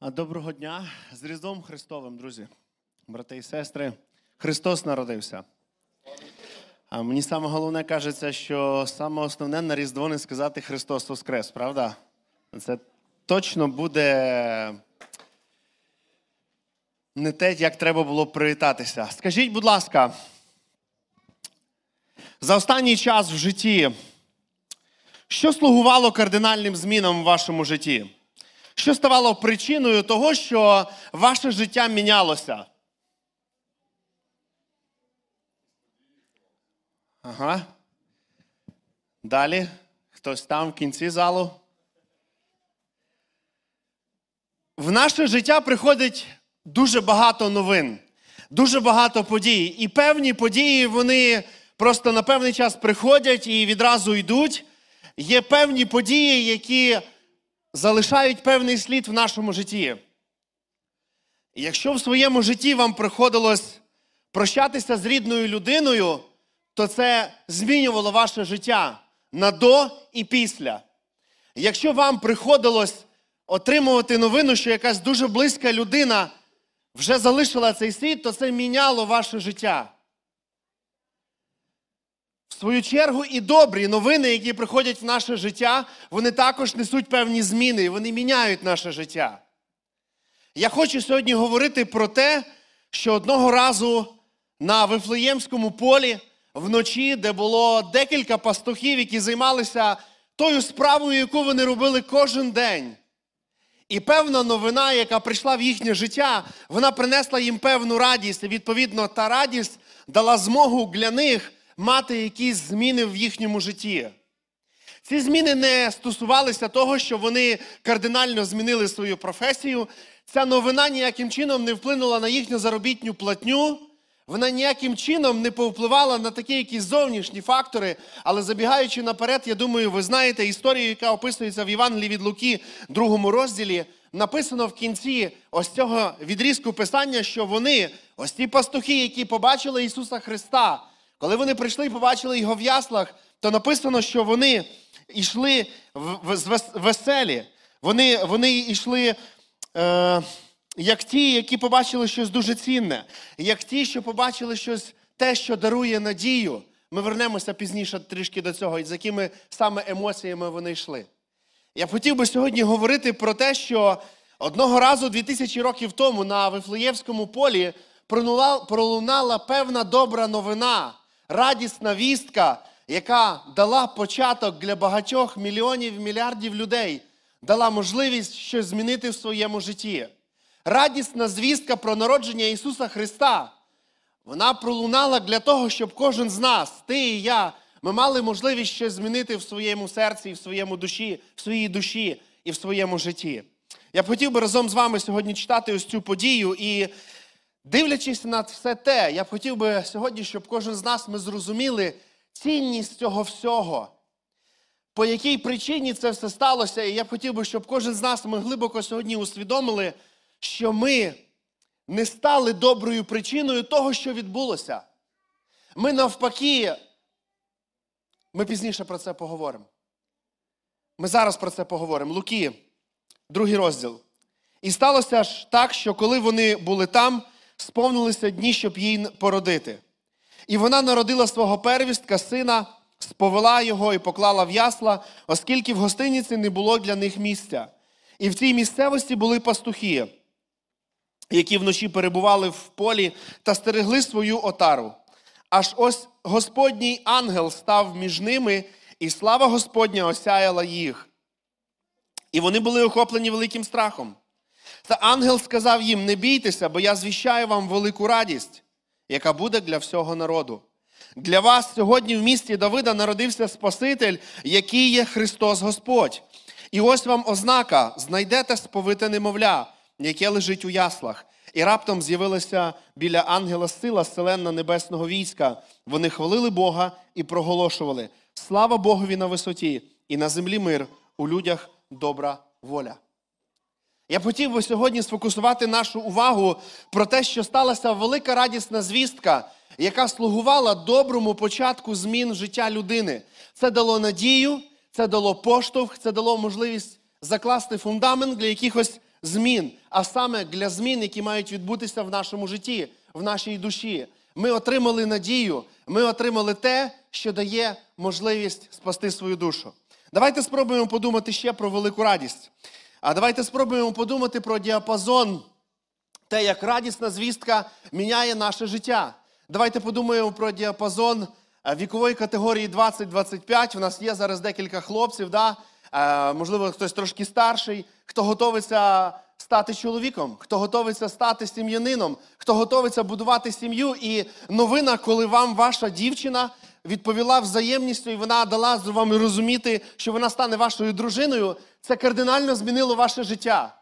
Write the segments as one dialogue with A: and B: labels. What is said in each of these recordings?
A: Доброго дня з Різдвом Христовим, друзі, брати і сестри. Христос народився. А мені саме головне кажеться, що саме основне на Різдво не сказати Христос Воскрес, правда? Це точно буде не те, як треба було привітатися. Скажіть, будь ласка, за останній час в житті, що слугувало кардинальним змінам в вашому житті? Що ставало причиною того, що ваше життя мінялося? Ага. Далі. Хтось там в кінці залу. В наше життя приходить дуже багато новин, дуже багато подій. І певні події вони просто на певний час приходять і відразу йдуть. Є певні події, які залишають певний слід в нашому житті. І якщо в своєму житті вам приходилось прощатися з рідною людиною, то це змінювало ваше життя на до і після. Якщо вам приходилось отримувати новину, що якась дуже близька людина вже залишила цей світ, то це міняло ваше життя. Свою чергу, і добрі новини, які приходять в наше життя, вони також несуть певні зміни, і вони міняють наше життя. Я хочу сьогодні говорити про те, що одного разу на Вифлеємському полі вночі, де було декілька пастухів, які займалися тою справою, яку вони робили кожен день. І певна новина, яка прийшла в їхнє життя, вона принесла їм певну радість. І відповідно, та радість дала змогу для них мати якісь зміни в їхньому житті. Ці зміни не стосувалися того, що вони кардинально змінили свою професію. Ця новина ніяким чином не вплинула на їхню заробітню платню. Вона ніяким чином не повпливала на такі якісь зовнішні фактори. Але забігаючи наперед, я думаю, ви знаєте історію, яка описується в Євангелії від Луки, другому розділі. Написано в кінці ось цього відрізку писання, що вони, ось ті пастухи, які побачили Ісуса Христа, коли вони прийшли і побачили його в яслах, то написано, що вони йшли веселі. Вони, вони йшли. Е, як ті, які побачили щось дуже цінне, як ті, що побачили щось те, що дарує надію. Ми вернемося пізніше трішки до цього, і з якими саме емоціями вони йшли. Я хотів би сьогодні говорити про те, що одного разу, 2000 років тому, на Вифлеєвському полі пролунала певна добра новина, радісна вістка, яка дала початок для багатьох мільйонів, мільярдів людей, дала можливість щось змінити в своєму житті. Радісна звістка про народження Ісуса Христа. Вона пролунала для того, щоб кожен з нас, ти і я, ми мали можливість щось змінити в своєму серці, в своєму душі, в своїй душі і в своєму житті. Я б хотів би разом з вами сьогодні читати ось цю подію і дивлячись на все те, я б хотів би сьогодні, щоб кожен з нас ми зрозуміли цінність цього всього. По якій причині це все сталося, і я б хотів би, щоб кожен з нас ми глибоко сьогодні усвідомили, що ми не стали доброю причиною того, що відбулося. Ми навпаки, ми пізніше про це поговоримо. Ми зараз про це поговоримо. Луки, другий розділ. І сталося ж так, що коли вони були там, сповнилися дні, щоб їй породити. І вона народила свого первістка, сина, сповела його і поклала в ясла, оскільки в гостиниці не було для них місця. І в цій місцевості були пастухи, які вночі перебували в полі та стерегли свою отару. Аж ось Господній ангел став між ними, і слава Господня осяяла їх. І вони були охоплені великим страхом. Та ангел сказав їм: Не бійтеся, бо я звіщаю вам велику радість, яка буде для всього народу. Для вас сьогодні в місті Давида народився Спаситель, який є Христос Господь. І ось вам ознака: знайдете сповите немовля, яке лежить у яслах. І раптом з'явилася біля ангела сила селенна небесного війська. Вони хвалили Бога і проголошували: Слава Богові на висоті, і на землі мир, у людях добра воля. Я б хотів би сьогодні сфокусувати нашу увагу про те, що сталася велика радісна звістка, яка слугувала доброму початку змін життя людини. Це дало надію, це дало поштовх, це дало можливість закласти фундамент для якихось змін, а саме для змін, які мають відбутися в нашому житті, в нашій душі. Ми отримали надію, ми отримали те, що дає можливість спасти свою душу. Давайте спробуємо подумати ще про велику радість. А давайте спробуємо подумати про діапазон, те, як радісна звістка міняє наше життя. Давайте подумаємо про діапазон е, вікової категорії 20-25. У нас є зараз декілька хлопців, да? Е, можливо, хтось трошки старший, хто готовиться стати чоловіком, хто готовиться стати сім'янином, хто готовиться будувати сім'ю. І новина, коли вам ваша дівчина відповіла взаємністю, і вона дала з вами розуміти, що вона стане вашою дружиною, це кардинально змінило ваше життя.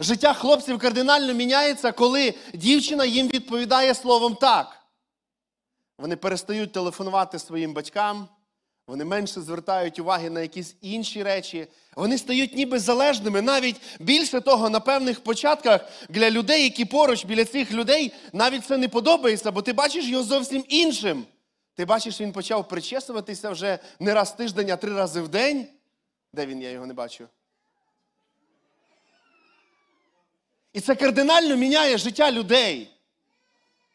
A: Життя хлопців кардинально міняється, коли дівчина їм відповідає словом так. Вони перестають телефонувати своїм батькам, вони менше звертають уваги на якісь інші речі. Вони стають ніби залежними. Навіть більше того, на певних початках для людей, які поруч біля цих людей, навіть це не подобається, бо ти бачиш його зовсім іншим. Ти бачиш, він почав причесуватися вже не раз тиждень, а три рази в день. Де він? Я його не бачу. І це кардинально міняє життя людей.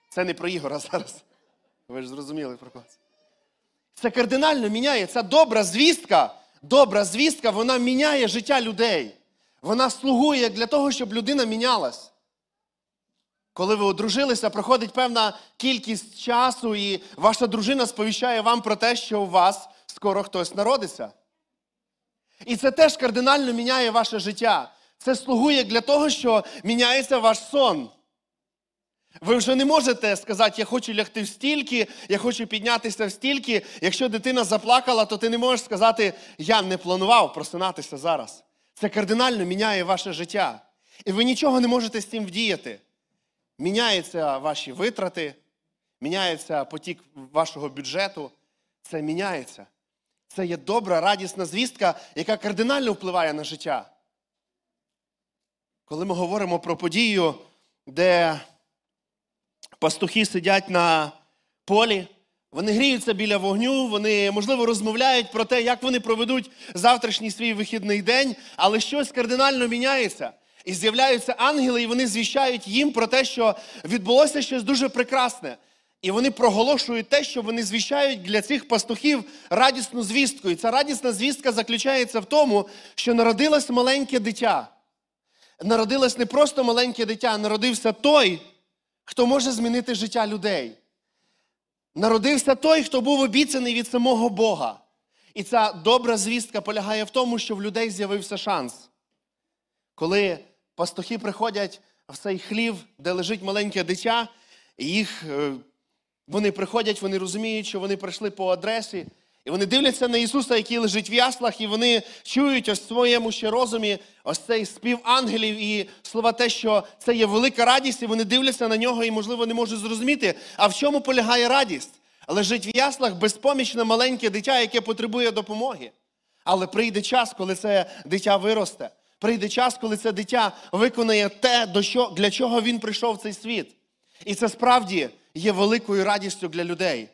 A: Це не про Ігора зараз. Ви ж зрозуміли про кого. Це кардинально міняє. Ця добра звістка, добра звістка, вона міняє життя людей. Вона слугує для того, щоб людина мінялась. Коли ви одружилися, проходить певна кількість часу, і ваша дружина сповіщає вам про те, що у вас скоро хтось народиться. І це теж кардинально міняє ваше життя. Це слугує для того, що міняється ваш сон. Ви вже не можете сказати, я хочу лягти в стільки, я хочу піднятися в стільки. Якщо дитина заплакала, то ти не можеш сказати, я не планував просинатися зараз. Це кардинально міняє ваше життя. І ви нічого не можете з цим вдіяти. Міняються ваші витрати, міняється потік вашого бюджету. Це міняється. Це є добра, радісна звістка, яка кардинально впливає на життя. Коли ми говоримо про подію, де пастухи сидять на полі, вони гріються біля вогню, вони, можливо, розмовляють про те, як вони проведуть завтрашній свій вихідний день, але щось кардинально міняється. І з'являються ангели, і вони звіщають їм про те, що відбулося щось дуже прекрасне. І вони проголошують те, що вони звіщають для цих пастухів радісну звістку. І ця радісна звістка заключається в тому, що народилось маленьке дитя. Народилось не просто маленьке дитя, народився той, хто може змінити життя людей. Народився той, хто був обіцяний від самого Бога. І ця добра звістка полягає в тому, що в людей з'явився шанс. Коли пастухи приходять в цей хлів, де лежить маленьке дитя, і їх, е, вони приходять, вони розуміють, що вони прийшли по адресі, і вони дивляться на Ісуса, який лежить в яслах, і вони чують ось в своєму ще розумі ось цей спів ангелів і слова те, що це є велика радість, і вони дивляться на нього і, можливо, не можуть зрозуміти, а в чому полягає радість. Лежить в яслах безпомічне маленьке дитя, яке потребує допомоги. Але прийде час, коли це дитя виросте. Прийде час, коли це дитя виконає те, для чого він прийшов в цей світ. І це справді є великою радістю для людей.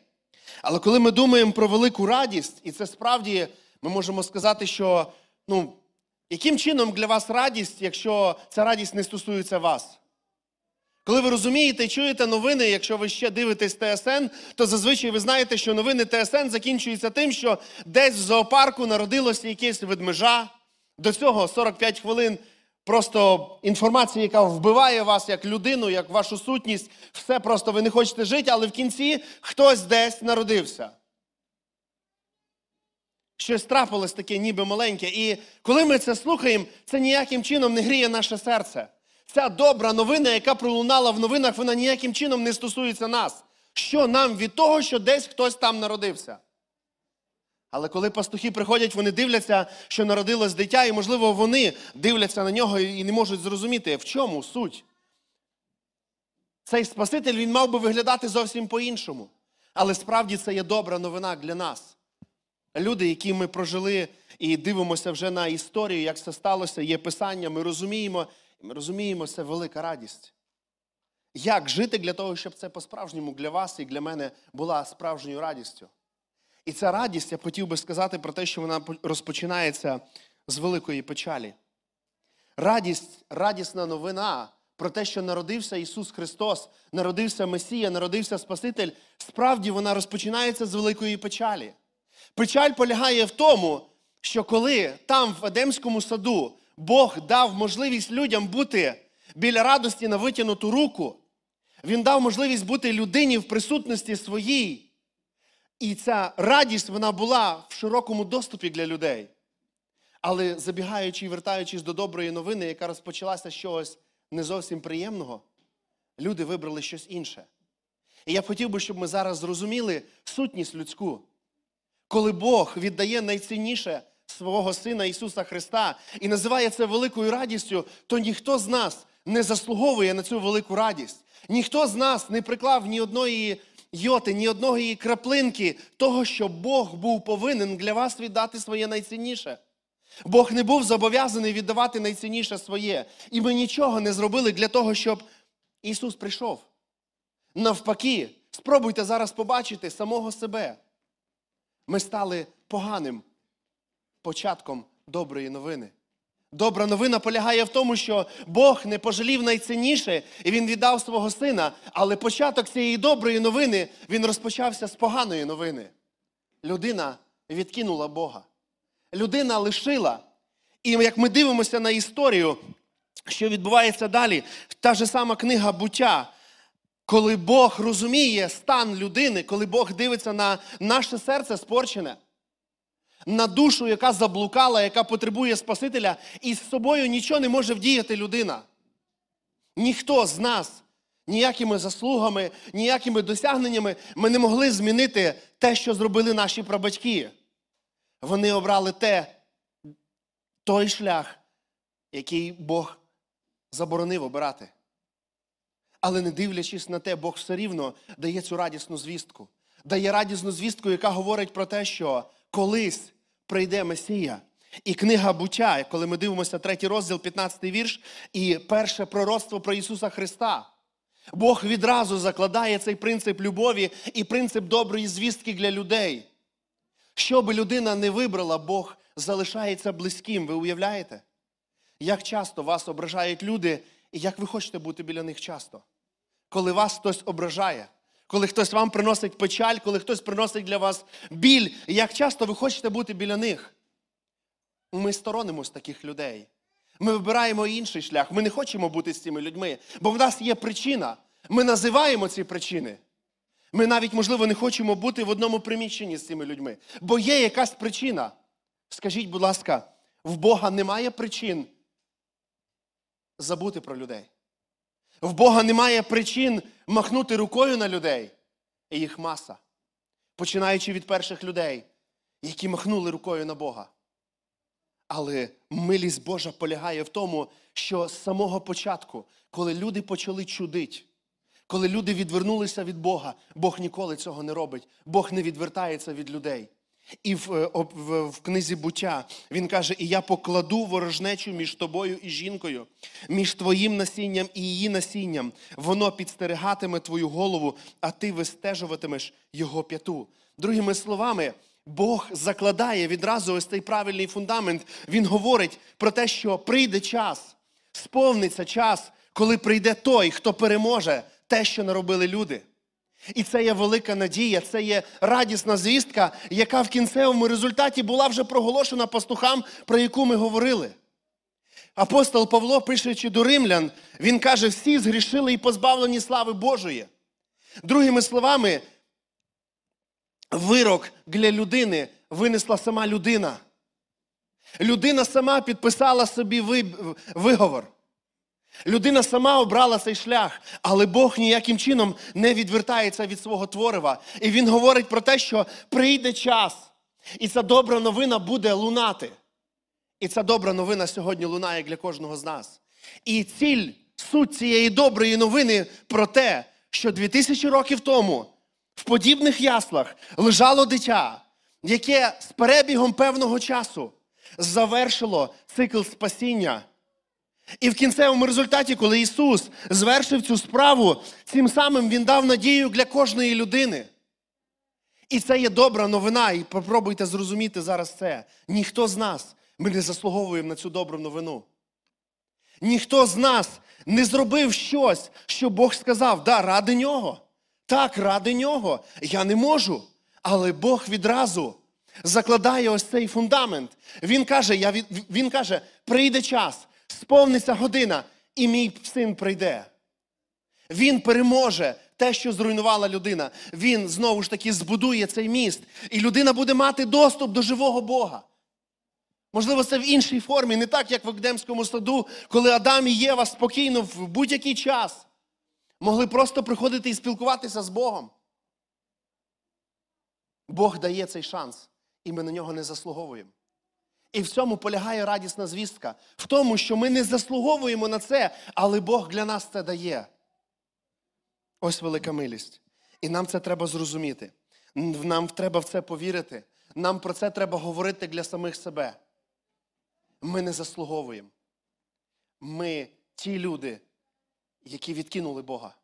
A: Але коли ми думаємо про велику радість, і це справді ми можемо сказати, що ну, яким чином для вас радість, якщо ця радість не стосується вас? Коли ви розумієте і чуєте новини, якщо ви ще дивитесь ТСН, то зазвичай ви знаєте, що новини ТСН закінчуються тим, що десь в зоопарку народилося якесь ведмежа. До цього 45 хвилин просто інформація, яка вбиває вас як людину, як вашу сутність, все просто ви не хочете жити, але в кінці хтось десь народився. Щось трапилось таке, ніби маленьке. І коли ми це слухаємо, це ніяким чином не гріє наше серце. Ця добра новина, яка пролунала в новинах, вона ніяким чином не стосується нас. Що нам від того, що десь хтось там народився? Але коли пастухи приходять, вони дивляться, що народилось дитя, і, можливо, вони дивляться на нього і не можуть зрозуміти, в чому суть. Цей Спаситель він мав би виглядати зовсім по-іншому. Але справді це є добра новина для нас. Люди, які ми прожили і дивимося вже на історію, як це сталося, є писання, ми розуміємо, ми розуміємо, це велика радість. Як жити для того, щоб це по-справжньому для вас і для мене була справжньою радістю? І ця радість, я хотів би сказати про те, що вона розпочинається з великої печалі. радість, радісна новина про те, що народився Ісус Христос, народився Месія, народився Спаситель, справді вона розпочинається з великої печалі. Печаль полягає в тому, що коли там, в Едемському саду, Бог дав можливість людям бути біля радості на витягнуту руку, Він дав можливість бути людині в присутності своїй. І ця радість вона була в широкому доступі для людей. Але забігаючи і вертаючись до доброї новини, яка розпочалася з чогось не зовсім приємного, люди вибрали щось інше. І я б хотів би, щоб ми зараз зрозуміли сутність людську. Коли Бог віддає найцінніше свого Сина Ісуса Христа і називає це великою радістю, то ніхто з нас не заслуговує на цю велику радість. Ніхто з нас не приклав ні одної йоти, ні одного її краплинки того, що Бог був повинен для вас віддати своє найцінніше. Бог не був зобов'язаний віддавати найцінніше своє. І ми нічого не зробили для того, щоб Ісус прийшов. Навпаки, спробуйте зараз побачити самого себе. Ми стали поганим початком доброї новини. Добра новина полягає в тому, що Бог не пожалів найцінніше, і Він віддав свого сина. Але початок цієї доброї новини він розпочався з поганої новини. Людина відкинула Бога. Людина лишила. І як ми дивимося на історію, що відбувається далі, та ж сама книга буття, коли Бог розуміє стан людини, коли Бог дивиться на наше серце спорчене, на душу, яка заблукала, яка потребує Спасителя, і з собою нічого не може вдіяти людина. Ніхто з нас ніякими заслугами, ніякими досягненнями ми не могли змінити те, що зробили наші прабатьки. Вони обрали те, той шлях, який Бог заборонив обирати. Але не дивлячись на те, Бог все рівно дає цю радісну звістку. Дає радісну звістку, яка говорить про те, що колись прийде Месія. І книга буття, коли ми дивимося третій розділ, 15 вірш, і перше пророцтво про Ісуса Христа. Бог відразу закладає цей принцип любові і принцип доброї звістки для людей. Що би людина не вибрала, Бог залишається близьким. Ви уявляєте? Як часто вас ображають люди, і як ви хочете бути біля них часто? Коли вас хтось ображає, коли хтось вам приносить печаль, коли хтось приносить для вас біль, як часто ви хочете бути біля них? Ми сторонимось таких людей. Ми вибираємо інший шлях. Ми не хочемо бути з цими людьми, бо в нас є причина. Ми називаємо ці причини. Ми навіть, можливо, не хочемо бути в одному приміщенні з цими людьми, бо є якась причина. Скажіть, будь ласка, в Бога немає причин забути про людей. В Бога немає причин махнути рукою на людей. І їх маса. Починаючи від перших людей, які махнули рукою на Бога. Але милість Божа полягає в тому, що з самого початку, коли люди почали чудить, коли люди відвернулися від Бога, Бог ніколи цього не робить. Бог не відвертається від людей. І в, е, в, в книзі буття він каже: І я покладу ворожнечу між тобою і жінкою, між твоїм насінням і її насінням. Воно підстерегатиме твою голову, а ти вистежуватимеш його п'яту. Другими словами, Бог закладає відразу ось цей правильний фундамент. Він говорить про те, що прийде час, сповниться час, коли прийде той, хто переможе те, що наробили люди. І це є велика надія, це є радісна звістка, яка в кінцевому результаті була вже проголошена пастухам, про яку ми говорили. Апостол Павло, пишучи до римлян, він каже: всі згрішили і позбавлені слави Божої. Другими словами, вирок для людини винесла сама людина. Людина сама підписала собі виговор. Людина сама обрала цей шлях, але Бог ніяким чином не відвертається від свого творива. І Він говорить про те, що прийде час, і ця добра новина буде лунати. І ця добра новина сьогодні лунає для кожного з нас. І ціль, суть цієї доброї новини про те, що 2000 років тому в подібних яслах лежало дитя, яке з перебігом певного часу завершило цикл спасіння. І в кінцевому результаті, коли Ісус звершив цю справу, цим самим Він дав надію для кожної людини. І це є добра новина, і попробуйте зрозуміти зараз це. Ніхто з нас, ми не заслуговуємо на цю добру новину. Ніхто з нас не зробив щось, що Бог сказав, да, ради нього. Так, ради нього. Я не можу. Але Бог відразу закладає ось цей фундамент. Він каже, я від... він каже, прийде час, сповниться година, і мій син прийде. Він переможе те, що зруйнувала людина. Він знову ж таки збудує цей міст, і людина буде мати доступ до живого Бога. Можливо, це в іншій формі, не так, як в Едемському саду, коли Адам і Єва спокійно в будь-який час могли просто приходити і спілкуватися з Богом. Бог дає цей шанс, і ми на нього не заслуговуємо. І в цьому полягає радісна звістка, в тому, що ми не заслуговуємо на це, але Бог для нас це дає. Ось велика милість. І нам це треба зрозуміти. Нам треба в це повірити. Нам про це треба говорити для самих себе. Ми не заслуговуємо. Ми ті люди, які відкинули Бога.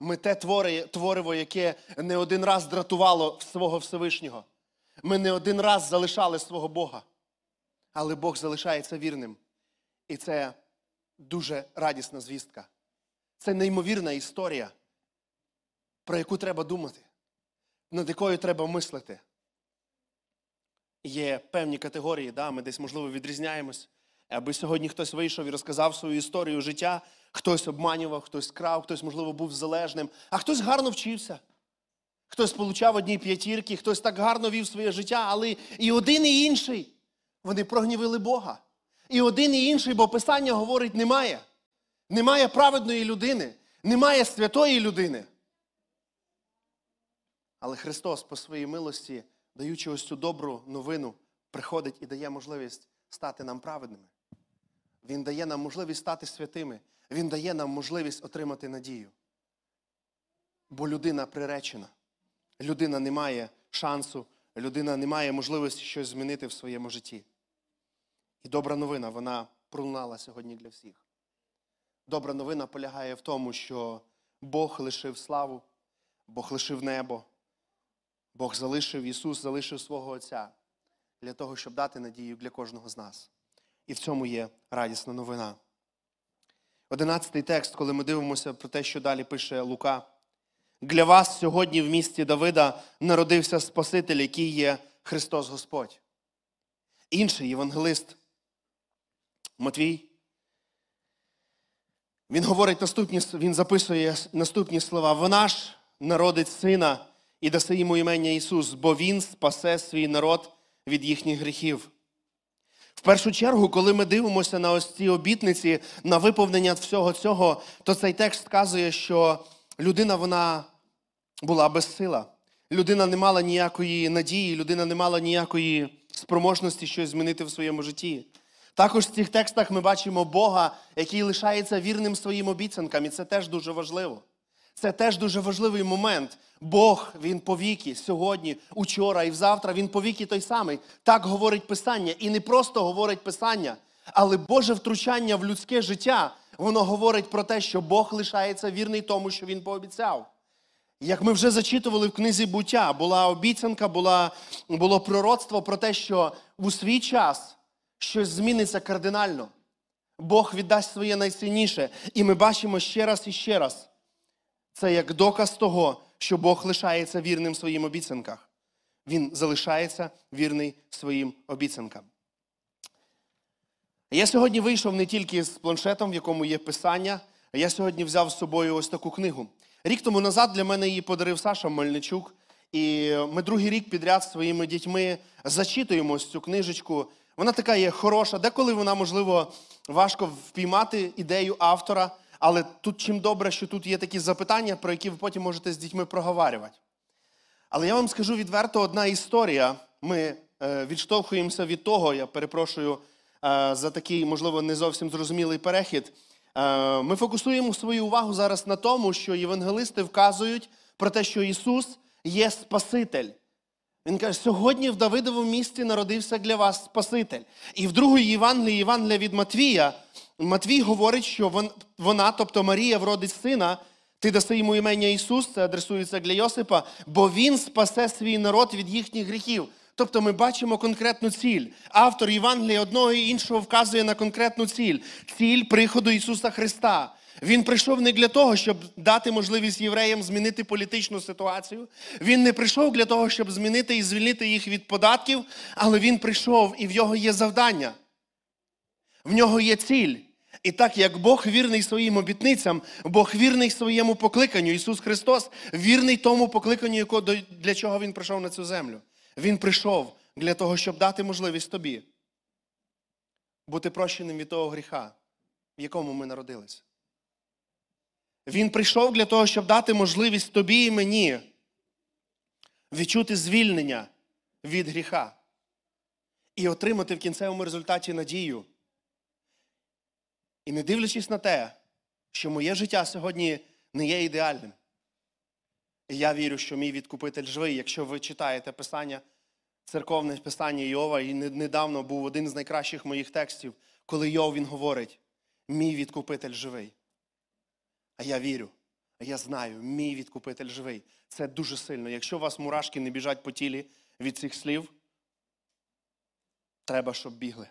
A: Ми те твориво, яке не один раз дратувало свого Всевишнього. Ми не один раз залишали свого Бога. Але Бог залишається вірним. І це дуже радісна звістка. Це неймовірна історія, про яку треба думати, над якою треба мислити. Є певні категорії, да, ми десь, можливо, відрізняємось. Аби сьогодні хтось вийшов і розказав свою історію життя, хтось обманював, хтось крав, хтось, можливо, був залежним, а хтось гарно вчився. Хтось получав одні п'ятірки, хтось так гарно вів своє життя, але і один, і інший вони прогнівили Бога. І один, і інший, бо Писання говорить, немає. Немає праведної людини, немає святої людини. Але Христос по своїй милості, даючи ось цю добру новину, приходить і дає можливість стати нам праведними. Він дає нам можливість стати святими. Він дає нам можливість отримати надію. Бо людина приречена. Людина не має шансу, людина не має можливості щось змінити в своєму житті. І добра новина, вона пролунала сьогодні для всіх. Добра новина полягає в тому, що Бог лишив славу, Бог лишив небо, Бог залишив Ісус, залишив свого Отця для того, щоб дати надію для кожного з нас. І в цьому є радісна новина. Одинадцятий текст, коли ми дивимося про те, що далі пише Лука. Для вас сьогодні в місті Давида народився Спаситель, який є Христос Господь. Інший євангелист Матвій. Він говорить наступні, він записує наступні слова. Вона ж народить сина і даси йому імення Ісус, бо Він спасе свій народ від їхніх гріхів. В першу чергу, коли ми дивимося на ось ці обітниці, на виповнення всього цього, то цей текст вказує, що людина вона була безсила. Людина не мала ніякої надії, людина не мала ніякої спроможності щось змінити в своєму житті. Також в цих текстах ми бачимо Бога, який лишається вірним своїм обіцянкам, і це теж дуже важливо. Це теж дуже важливий момент. Бог, Він повіки сьогодні, учора і завтра, Він повіки той самий. Так говорить Писання. І не просто говорить Писання, але Боже втручання в людське життя, воно говорить про те, що Бог лишається вірний тому, що Він пообіцяв. Як ми вже зачитували в книзі буття, була обіцянка, була, було пророцтво про те, що у свій час щось зміниться кардинально. Бог віддасть своє найцінніше. І ми бачимо ще раз і ще раз. Це як доказ того, що Бог лишається вірним своїм обіцянках. Він залишається вірний своїм обіцянкам. Я сьогодні вийшов не тільки з планшетом, в якому є писання, я сьогодні взяв з собою ось таку книгу. Рік тому назад для мене її подарив Саша Мельничук. І ми другий рік підряд своїми дітьми зачитуємо цю книжечку. Вона така є хороша, деколи вона, можливо, важко впіймати ідею автора, але тут чим добре, що тут є такі запитання, про які ви потім можете з дітьми проговорювати. Але я вам скажу відверто одна історія. Ми е, відштовхуємося від того, я перепрошую е, за такий, можливо, не зовсім зрозумілий перехід. Е, ми фокусуємо свою увагу зараз на тому, що євангелисти вказують про те, що Ісус є Спаситель. Він каже, сьогодні в Давидовому місті народився для вас Спаситель. І в другій Євангелії, Євангелія від Матвія, Матвій говорить, що вона, тобто Марія, вродить сина, ти даси йому імення Ісус, це адресується для Йосипа, бо Він спасе свій народ від їхніх гріхів. Тобто ми бачимо конкретну ціль. Автор Євангелія одного і іншого вказує на конкретну ціль ціль приходу Ісуса Христа. Він прийшов не для того, щоб дати можливість євреям змінити політичну ситуацію. Він не прийшов для того, щоб змінити і звільнити їх від податків, але він прийшов і в його є завдання. В нього є ціль. І так як Бог вірний своїм обітницям, Бог вірний своєму покликанню, Ісус Христос вірний тому покликанню, для чого Він прийшов на цю землю. Він прийшов для того, щоб дати можливість тобі бути прощеним від того гріха, в якому ми народилися. Він прийшов для того, щоб дати можливість тобі і мені відчути звільнення від гріха і отримати в кінцевому результаті надію. І не дивлячись на те, що моє життя сьогодні не є ідеальним. Я вірю, що мій відкупитель живий. Якщо ви читаєте Писання, церковне Писання Йова, і недавно був один з найкращих моїх текстів, коли Йов він говорить: мій відкупитель живий. А я вірю, а я знаю, мій відкупитель живий. Це дуже сильно. Якщо у вас мурашки не біжать по тілі від цих слів, треба, щоб бігли.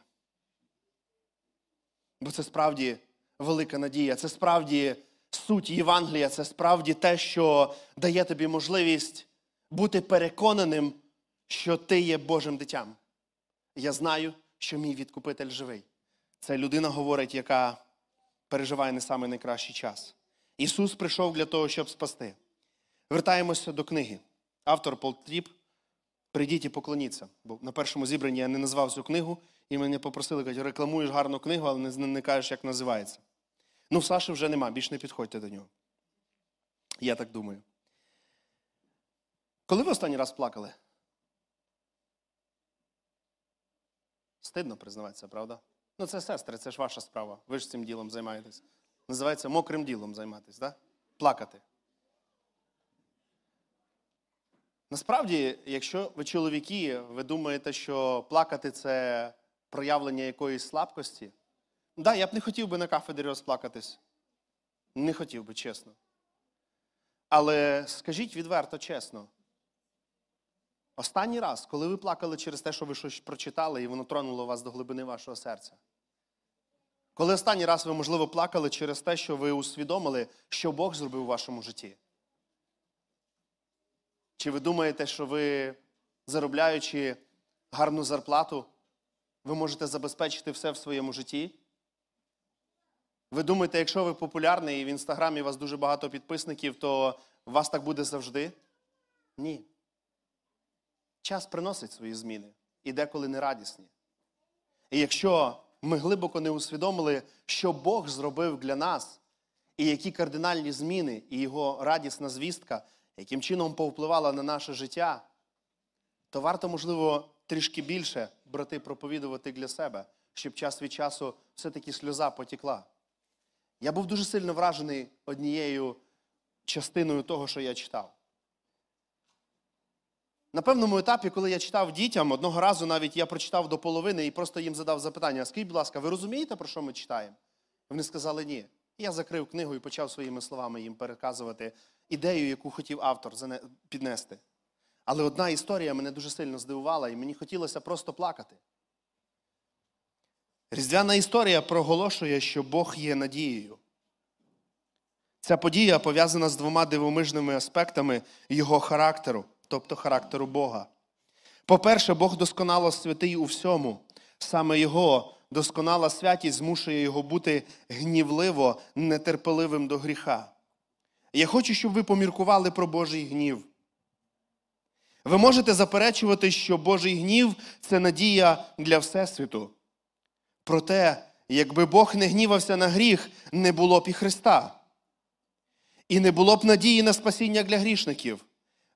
A: Бо це справді велика надія, це справді суть Євангелія, це справді те, що дає тобі можливість бути переконаним, що ти є Божим дитям. Я знаю, що мій відкупитель живий. Це людина говорить, яка переживає не саме найкращий час. Ісус прийшов для того, щоб спасти. Вертаємося до книги. Автор Пол Тріп прийдіть і поклоніться. Бо на першому зібранні я не назвав цю книгу, і мене попросили, кажуть, рекламуєш гарну книгу, але не, не кажеш, як називається. Ну, Саші вже нема, більш не підходьте до нього. Я так думаю. Коли ви останній раз плакали? Стидно признаватися, правда? Ну, це сестри, це ж ваша справа. Ви ж цим ділом займаєтесь. Називається мокрим ділом займатися, да? Плакати. Насправді, якщо ви чоловіки, ви думаєте, що плакати це проявлення якоїсь слабкості, да, я б не хотів би на кафедрі розплакатись. Не хотів би, чесно. Але скажіть відверто, чесно. Останній раз, коли ви плакали через те, що ви щось прочитали, і воно тронуло вас до глибини вашого серця. Коли останній раз ви, можливо, плакали через те, що ви усвідомили, що Бог зробив у вашому житті? Чи ви думаєте, що ви, заробляючи гарну зарплату, ви можете забезпечити все в своєму житті? Ви думаєте, якщо ви популярний і в інстаграмі у вас дуже багато підписників, то у вас так буде завжди? Ні. Час приносить свої зміни і деколи нерадісні. І якщо ми глибоко не усвідомили, що Бог зробив для нас, і які кардинальні зміни, і його радісна звістка, яким чином повпливала на наше життя, то варто, можливо, трішки більше, брати, проповідувати для себе, щоб час від часу все-таки сльоза потікла. Я був дуже сильно вражений однією частиною того, що я читав. На певному етапі, коли я читав дітям, одного разу навіть я прочитав до половини і просто їм задав запитання: скажіть, будь ласка, ви розумієте, про що ми читаємо? Вони сказали ні. І я закрив книгу і почав своїми словами їм переказувати ідею, яку хотів автор піднести. Але одна історія мене дуже сильно здивувала, і мені хотілося просто плакати. Різдвяна історія проголошує, що Бог є надією. Ця подія пов'язана з двома дивомижними аспектами його характеру, тобто характеру Бога. По-перше, Бог досконало святий у всьому. Саме Його досконала святість змушує його бути гнівливо нетерпеливим до гріха. Я хочу, щоб ви поміркували про Божий гнів. Ви можете заперечувати, що Божий гнів це надія для Всесвіту. Проте, якби Бог не гнівався на гріх, не було б і Христа. І не було б надії на спасіння для грішників.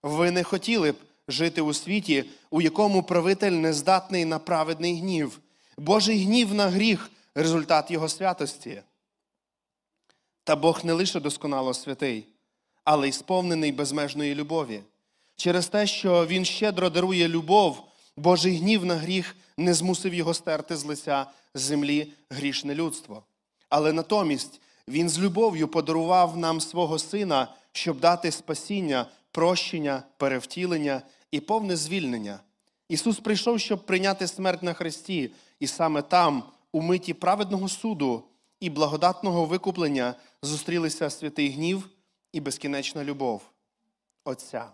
A: Ви не хотіли б жити у світі, у якому правитель не здатний на праведний гнів. Божий гнів на гріх результат його святості. Та Бог не лише досконало святий, але й сповнений безмежної любові. Через те, що Він щедро дарує любов, Божий гнів на гріх не змусив його стерти з лиця землі грішне людство. Але натомість Він з любов'ю подарував нам свого Сина, щоб дати спасіння, прощення, перевтілення і повне звільнення. Ісус прийшов, щоб прийняти смерть на хресті, і саме там, у миті праведного суду і благодатного викуплення, зустрілися святий гнів і безкінечна любов Отця.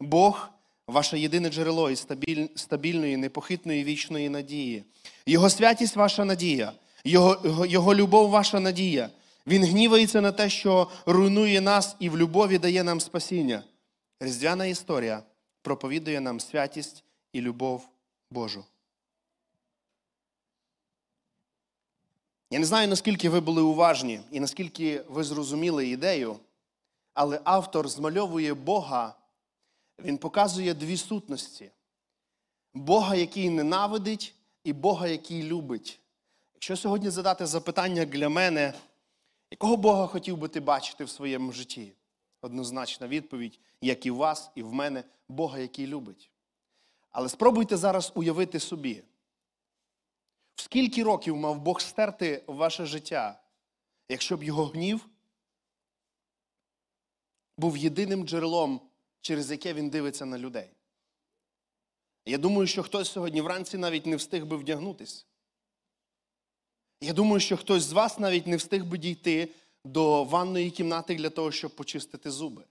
A: Бог ваше єдине джерело і стабіль, стабільної, непохитної вічної надії. Його святість ваша надія, його, його любов ваша надія. Він гнівається на те, що руйнує нас і в любові дає нам спасіння. Різдвяна історія проповідує нам святість і любов Божу. Я не знаю, наскільки ви були уважні і наскільки ви зрозуміли ідею, але автор змальовує Бога, він показує дві сутності: Бога, який ненавидить, і Бога, який любить. Якщо сьогодні задати запитання для мене, якого Бога хотів би ти бачити в своєму житті? Однозначна відповідь, як і в вас, і в мене, Бога, який любить. Але спробуйте зараз уявити собі, в скільки років мав Бог стерти ваше життя, якщо б його гнів був єдиним джерелом, через яке він дивиться на людей. Я думаю, що хтось сьогодні вранці навіть не встиг би вдягнутися. Я думаю, що хтось з вас навіть не встиг би дійти до ванної кімнати для того, щоб почистити зуби.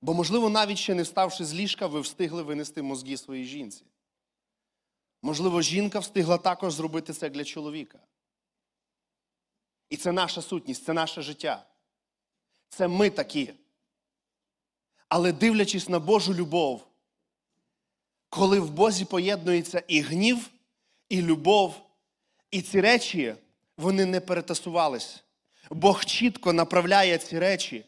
A: Бо, можливо, навіть ще не вставши з ліжка, ви встигли винести мозги своїй жінці. Можливо, жінка встигла також зробити це для чоловіка. І це наша сутність, це наше життя. Це ми такі. Але дивлячись на Божу любов, коли в Бозі поєднується і гнів, і любов, і ці речі, вони не перетасувались. Бог чітко направляє ці речі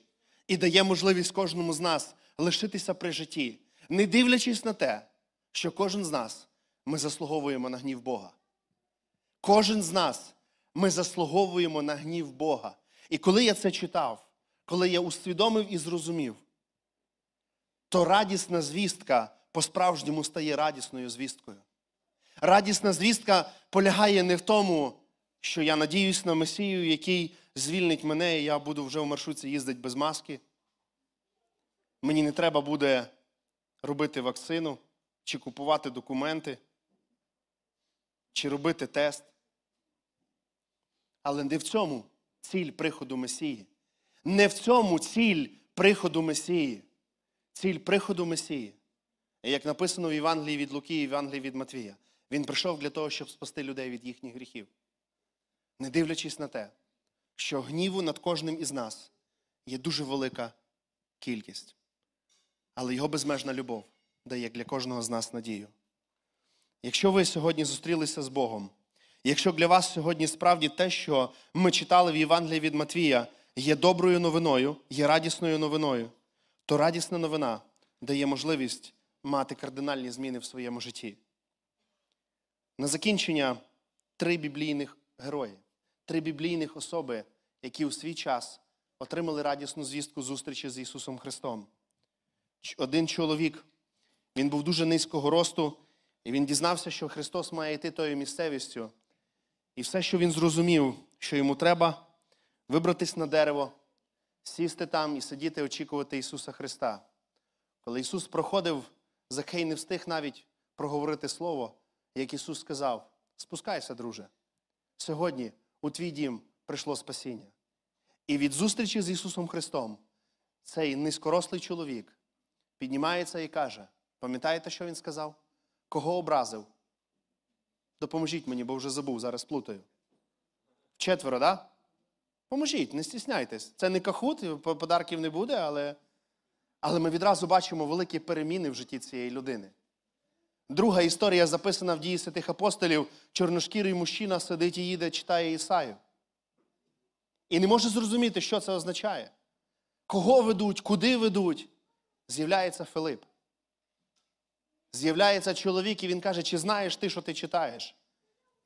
A: і дає можливість кожному з нас лишитися при житті, не дивлячись на те, що кожен з нас ми заслуговуємо на гнів Бога. Кожен з нас ми заслуговуємо на гнів Бога. І коли я це читав, коли я усвідомив і зрозумів, то радісна звістка по-справжньому стає радісною звісткою. Радісна звістка полягає не в тому, що я надіюсь на Месію, який звільнить мене, і я буду вже в маршрутці їздити без маски. Мені не треба буде робити вакцину, чи купувати документи, чи робити тест. Але не в цьому ціль приходу Месії. Не в цьому ціль приходу Месії. Ціль приходу Месії. Як написано в Євангелії від Луки і в Євангелії від Матвія, він прийшов для того, щоб спасти людей від їхніх гріхів. Не дивлячись на те, що гніву над кожним із нас є дуже велика кількість. Але його безмежна любов дає для кожного з нас надію. Якщо ви сьогодні зустрілися з Богом, якщо для вас сьогодні справді те, що ми читали в Євангелії від Матвія, є доброю новиною, є радісною новиною, то радісна новина дає можливість мати кардинальні зміни в своєму житті. На закінчення три біблійних герої, три біблійних особи, які у свій час отримали радісну звістку зустрічі з Ісусом Христом. Один чоловік, він був дуже низького росту, і він дізнався, що Христос має йти тою місцевістю. І все, що він зрозумів, що йому треба вибратись на дерево, сісти там і сидіти, очікувати Ісуса Христа. Коли Ісус проходив, Закей не встиг навіть проговорити Слово, як Ісус сказав: спускайся, друже. Сьогодні у твій дім прийшло спасіння. І від зустрічі з Ісусом Христом цей низькорослий чоловік піднімається і каже: пам'ятаєте, що він сказав? Кого образив? Допоможіть мені, бо вже забув, зараз плутаю. Четверо? Да? Поможіть, не стісняйтесь. Це не кахут, подарків не буде, але, але ми відразу бачимо великі переміни в житті цієї людини. Друга історія записана в дії святих апостолів. Чорношкірий мужчина сидить і їде, читає Ісаю. І не може зрозуміти, що це означає. Кого ведуть, куди ведуть. З'являється Филип. З'являється чоловік, і він каже, чи знаєш ти, що ти читаєш?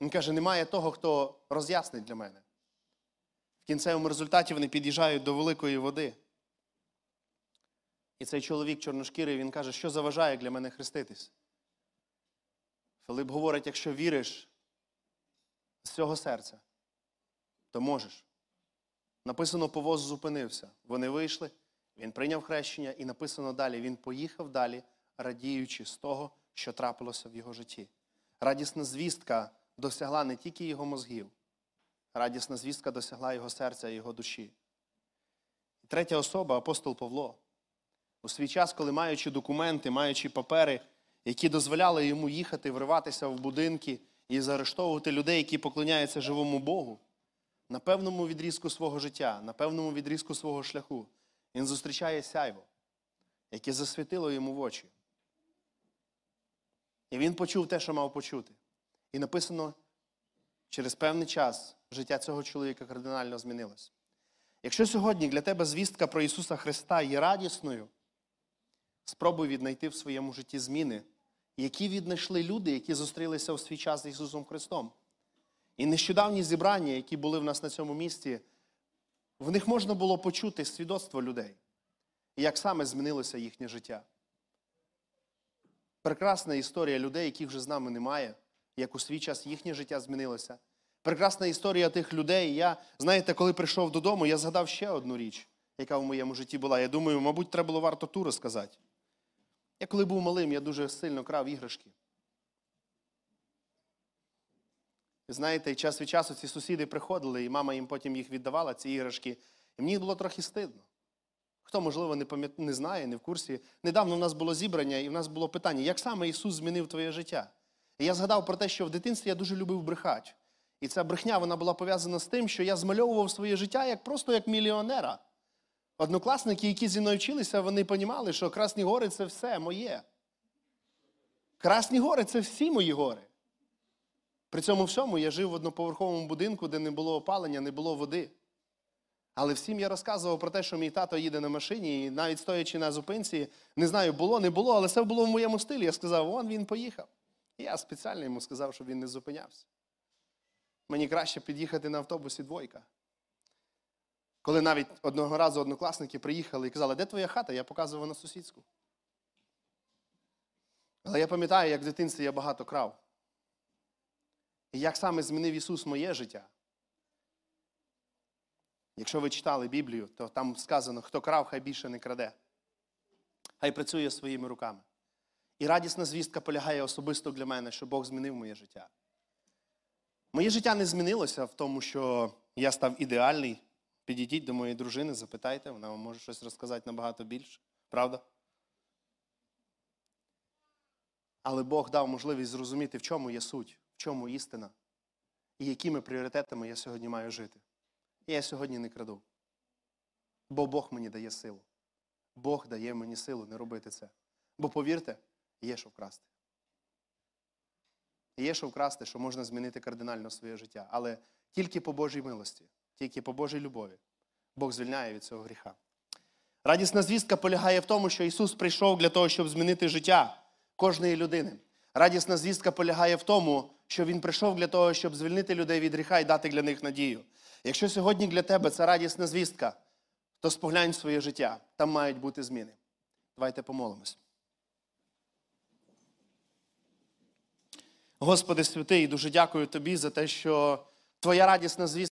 A: Він каже, немає того, хто роз'яснить для мене. В кінцевому результаті вони під'їжджають до великої води. І цей чоловік чорношкірий, він каже, що заважає для мене хреститись. Филип говорить, якщо віриш з цього серця, то можеш. Написано, повоз зупинився. Вони вийшли, він прийняв хрещення, і написано далі, він поїхав далі радіючи з того, що трапилося в його житті. Радісна звістка досягла не тільки його мозгів, радісна звістка досягла його серця і його душі. І третя особа апостол Павло. У свій час, коли маючи документи, маючи папери, які дозволяли йому їхати, вриватися в будинки і заарештовувати людей, які поклоняються живому Богу, на певному відрізку свого життя, на певному відрізку свого шляху, він зустрічає сяйво, яке засвітило йому в очі. І він почув те, що мав почути. І написано, через певний час життя цього чоловіка кардинально змінилось. Якщо сьогодні для тебе звістка про Ісуса Христа є радісною, спробуй віднайти в своєму житті зміни, які віднайшли люди, які зустрілися у свій час з Ісусом Христом. І нещодавні зібрання, які були в нас на цьому місці, в них можна було почути свідоцтво людей, як саме змінилося їхнє життя. Прекрасна історія людей, яких вже з нами немає, як у свій час їхнє життя змінилося. Прекрасна історія тих людей. Я, знаєте, коли прийшов додому, я згадав ще одну річ, яка в моєму житті була. Я думаю, мабуть, треба було варто ту розказати. Я коли був малим, я дуже сильно крав іграшки. Знаєте, час від часу ці сусіди приходили, і мама їм потім їх віддавала, ці іграшки. І мені було трохи стидно. Хто, можливо, не пам'ят... не знає, не в курсі. Недавно в нас було зібрання, і в нас було питання, як саме Ісус змінив твоє життя? І я згадав про те, що в дитинстві я дуже любив брехати. І ця брехня вона була пов'язана з тим, що я змальовував своє життя як просто як мільйонера. Однокласники, які зі мною вчилися, вони розуміли, що Красні гори це все моє. Красні гори це всі мої гори. При цьому всьому я жив в одноповерховому будинку, де не було опалення, не було води. Але всім я розказував про те, що мій тато їде на машині, і навіть стоячи на зупинці, не знаю, було, не було, але це було в моєму стилі. Я сказав, вон він поїхав. І я спеціально йому сказав, щоб він не зупинявся. Мені краще під'їхати на автобусі двойка. Коли навіть одного разу однокласники приїхали і казали, де твоя хата? Я показував на сусідську. Але я пам'ятаю, як в дитинстві я багато крав. І як саме змінив Ісус моє життя. Якщо ви читали Біблію, то там сказано, хто крав, хай більше не краде. Хай працює своїми руками. І радісна звістка полягає особисто для мене, що Бог змінив моє життя. Моє життя не змінилося в тому, що я став ідеальний. Підійдіть до моєї дружини, запитайте, вона вам може щось розказати набагато більше. Правда? Але Бог дав можливість зрозуміти, в чому є суть, в чому істина, і якими пріоритетами я сьогодні маю жити. Я сьогодні не краду. Бо Бог мені дає силу. Бог дає мені силу не робити це. Бо повірте, є що вкрасти. Є що вкрасти, що можна змінити кардинально своє життя. Але тільки по Божій милості, тільки по Божій любові Бог звільняє від цього гріха. Радісна звістка полягає в тому, що Ісус прийшов для того, щоб змінити життя кожної людини. Радісна звістка полягає в тому, що Він прийшов для того, щоб звільнити людей від гріха і дати для них надію. Якщо сьогодні для тебе це радісна звістка, то споглянь своє життя. Там мають бути зміни. Давайте помолимось. Господи святий, дуже дякую Тобі за те, що Твоя радісна звістка.